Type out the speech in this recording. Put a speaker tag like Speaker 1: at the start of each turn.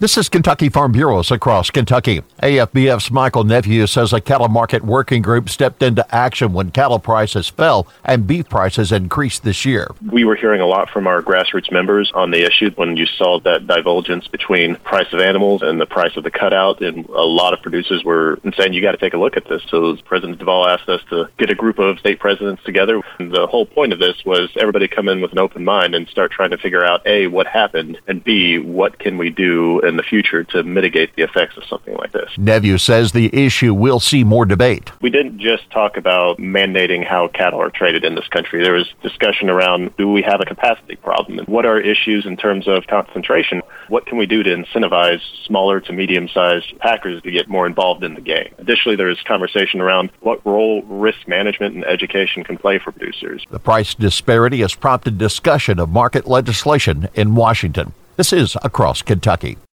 Speaker 1: This is Kentucky Farm Bureaus across Kentucky. AFBF's Michael Nepveux says a cattle market working group stepped into action when cattle prices fell and beef prices increased this year.
Speaker 2: We were hearing a lot from our grassroots members on the issue when you saw that divergence between price of animals and the price of the cutout, and a lot of producers were saying you got to take a look at this. So President Duvall asked us to get a group of state presidents together. And the whole point of this was everybody come in with an open mind and start trying to figure out a what happened and b what can we do in the future to mitigate the effects of something like this.
Speaker 1: Nepveux says the issue will see more debate.
Speaker 2: We didn't just talk about mandating how cattle are traded in this country. There was discussion around do we have a capacity problem? And what are issues in terms of concentration? What can we do to incentivize smaller to medium sized packers to get more involved in the game? Additionally, there is conversation around what role risk management and education can play for producers.
Speaker 1: The price disparity has prompted discussion of market legislation in Washington. This is Across Kentucky.